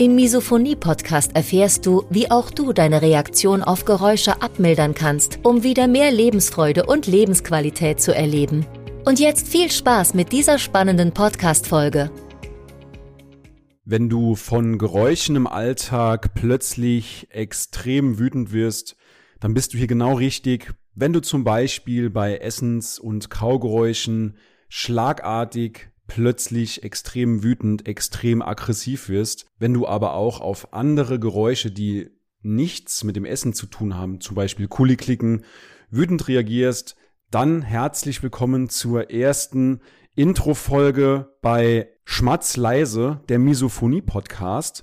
Im Misophonie-Podcast erfährst du, wie auch du deine Reaktion auf Geräusche abmildern kannst, um wieder mehr Lebensfreude und Lebensqualität zu erleben. Und jetzt viel Spaß mit dieser spannenden Podcast-Folge. Wenn du von Geräuschen im Alltag plötzlich extrem wütend wirst, dann bist du hier genau richtig. Wenn du zum Beispiel bei Essens- und Kaugeräuschen schlagartig plötzlich extrem wütend, extrem aggressiv wirst. Wenn du aber auch auf andere Geräusche, die nichts mit dem Essen zu tun haben, zum Beispiel Kuli-Klicken, wütend reagierst, dann herzlich willkommen zur ersten Intro-Folge bei Schmatz leise, der Misophonie-Podcast.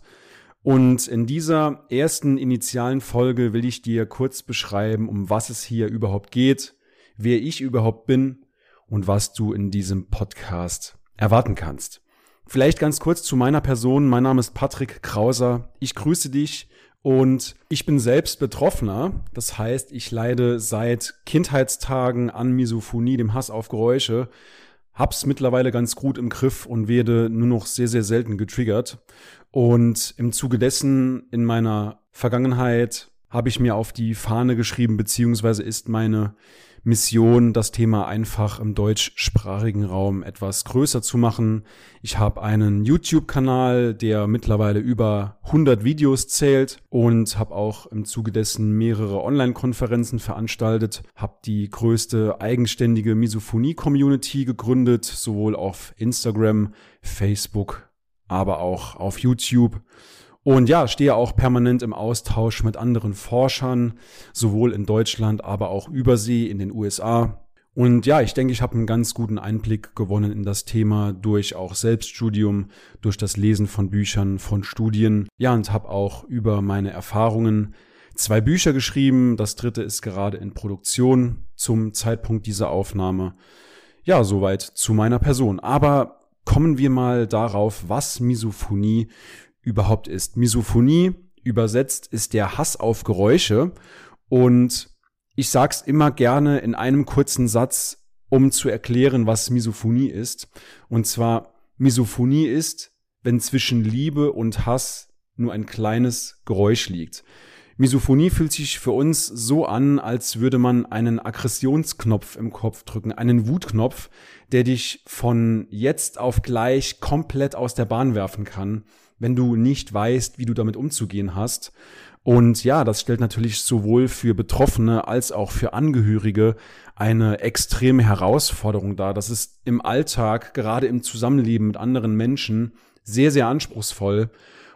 Und in dieser ersten initialen Folge will ich dir kurz beschreiben, um was es hier überhaupt geht, wer ich überhaupt bin und was du in diesem Podcast erwarten kannst. Vielleicht ganz kurz zu meiner Person. Mein Name ist Patrick Krauser. Ich grüße dich und ich bin selbst Betroffener. Das heißt, ich leide seit Kindheitstagen an Misophonie, dem Hass auf Geräusche. Hab's mittlerweile ganz gut im Griff und werde nur noch sehr, sehr selten getriggert. Und im Zuge dessen in meiner Vergangenheit habe ich mir auf die Fahne geschrieben, beziehungsweise ist meine Mission, das Thema einfach im deutschsprachigen Raum etwas größer zu machen. Ich habe einen YouTube-Kanal, der mittlerweile über 100 Videos zählt und habe auch im Zuge dessen mehrere Online-Konferenzen veranstaltet, habe die größte eigenständige Misophonie-Community gegründet, sowohl auf Instagram, Facebook, aber auch auf YouTube und ja, stehe auch permanent im Austausch mit anderen Forschern, sowohl in Deutschland, aber auch übersee in den USA. Und ja, ich denke, ich habe einen ganz guten Einblick gewonnen in das Thema durch auch Selbststudium, durch das Lesen von Büchern, von Studien. Ja, und habe auch über meine Erfahrungen zwei Bücher geschrieben. Das dritte ist gerade in Produktion zum Zeitpunkt dieser Aufnahme. Ja, soweit zu meiner Person. Aber kommen wir mal darauf, was Misophonie überhaupt ist. Misophonie übersetzt ist der Hass auf Geräusche und ich sag's immer gerne in einem kurzen Satz, um zu erklären, was Misophonie ist. Und zwar, Misophonie ist, wenn zwischen Liebe und Hass nur ein kleines Geräusch liegt. Misophonie fühlt sich für uns so an, als würde man einen Aggressionsknopf im Kopf drücken, einen Wutknopf, der dich von jetzt auf gleich komplett aus der Bahn werfen kann wenn du nicht weißt, wie du damit umzugehen hast. Und ja, das stellt natürlich sowohl für Betroffene als auch für Angehörige eine extreme Herausforderung dar. Das ist im Alltag, gerade im Zusammenleben mit anderen Menschen, sehr, sehr anspruchsvoll.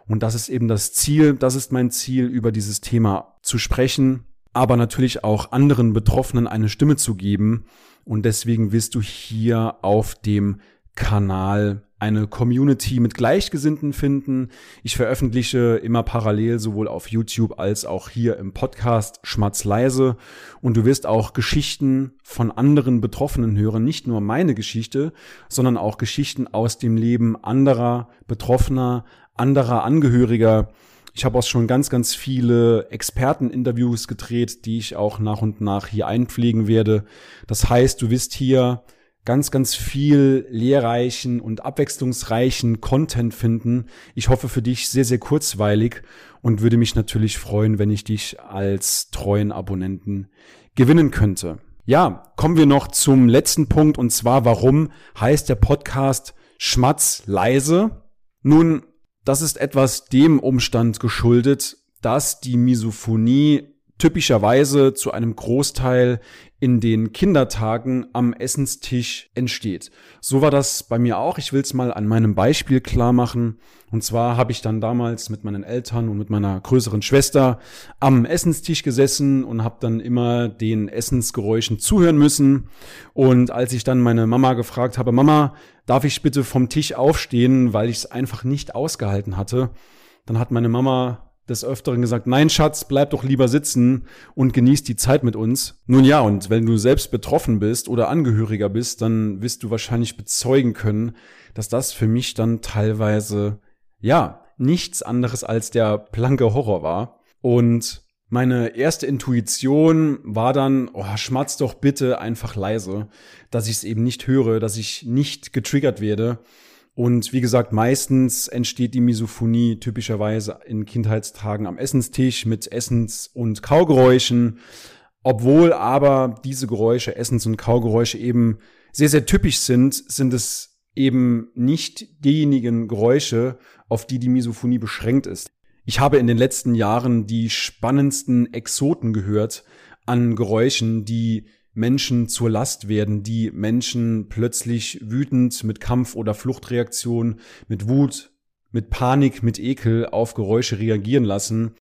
Und das ist eben das Ziel, das ist mein Ziel, über dieses Thema zu sprechen, aber natürlich auch anderen Betroffenen eine Stimme zu geben. Und deswegen wirst du hier auf dem Kanal eine Community mit Gleichgesinnten finden. Ich veröffentliche immer parallel sowohl auf YouTube als auch hier im Podcast Schmatz leise und du wirst auch Geschichten von anderen Betroffenen hören, nicht nur meine Geschichte, sondern auch Geschichten aus dem Leben anderer Betroffener, anderer Angehöriger. Ich habe auch schon ganz, ganz viele Experteninterviews gedreht, die ich auch nach und nach hier einpflegen werde. Das heißt, du wirst hier ganz, ganz viel lehrreichen und abwechslungsreichen Content finden. Ich hoffe für dich sehr, sehr kurzweilig und würde mich natürlich freuen, wenn ich dich als treuen Abonnenten gewinnen könnte. Ja, kommen wir noch zum letzten Punkt und zwar, warum heißt der Podcast Schmatz leise? Nun, das ist etwas dem Umstand geschuldet, dass die Misophonie typischerweise zu einem Großteil in den Kindertagen am Essenstisch entsteht. So war das bei mir auch. Ich will es mal an meinem Beispiel klar machen. Und zwar habe ich dann damals mit meinen Eltern und mit meiner größeren Schwester am Essenstisch gesessen und habe dann immer den Essensgeräuschen zuhören müssen. Und als ich dann meine Mama gefragt habe, Mama, darf ich bitte vom Tisch aufstehen, weil ich es einfach nicht ausgehalten hatte, dann hat meine Mama des Öfteren gesagt, nein, Schatz, bleib doch lieber sitzen und genieß die Zeit mit uns. Nun ja, und wenn du selbst betroffen bist oder Angehöriger bist, dann wirst du wahrscheinlich bezeugen können, dass das für mich dann teilweise, ja, nichts anderes als der blanke Horror war. Und meine erste Intuition war dann, oh, schmatz doch bitte einfach leise, dass ich es eben nicht höre, dass ich nicht getriggert werde. Und wie gesagt, meistens entsteht die Misophonie typischerweise in Kindheitstagen am Essenstisch mit Essens- und Kaugeräuschen. Obwohl aber diese Geräusche, Essens- und Kaugeräusche eben sehr, sehr typisch sind, sind es eben nicht diejenigen Geräusche, auf die die Misophonie beschränkt ist. Ich habe in den letzten Jahren die spannendsten Exoten gehört an Geräuschen, die Menschen zur Last werden, die Menschen plötzlich wütend mit Kampf- oder Fluchtreaktion, mit Wut, mit Panik, mit Ekel auf Geräusche reagieren lassen.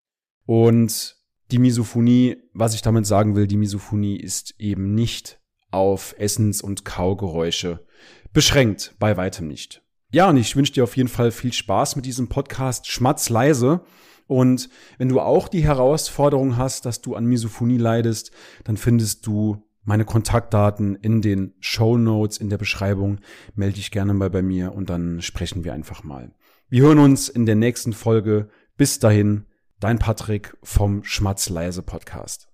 Und die Misophonie, was ich damit sagen will, die Misophonie ist eben nicht auf Essens- und Kaugeräusche beschränkt, bei weitem nicht. Ja, und ich wünsche dir auf jeden Fall viel Spaß mit diesem Podcast Schmatz leise. Und wenn du auch die Herausforderung hast, dass du an Misophonie leidest, dann findest du meine Kontaktdaten in den Show Notes in der Beschreibung. Melde dich gerne mal bei mir und dann sprechen wir einfach mal. Wir hören uns in der nächsten Folge. Bis dahin, dein Patrick vom Schmatzleise Podcast.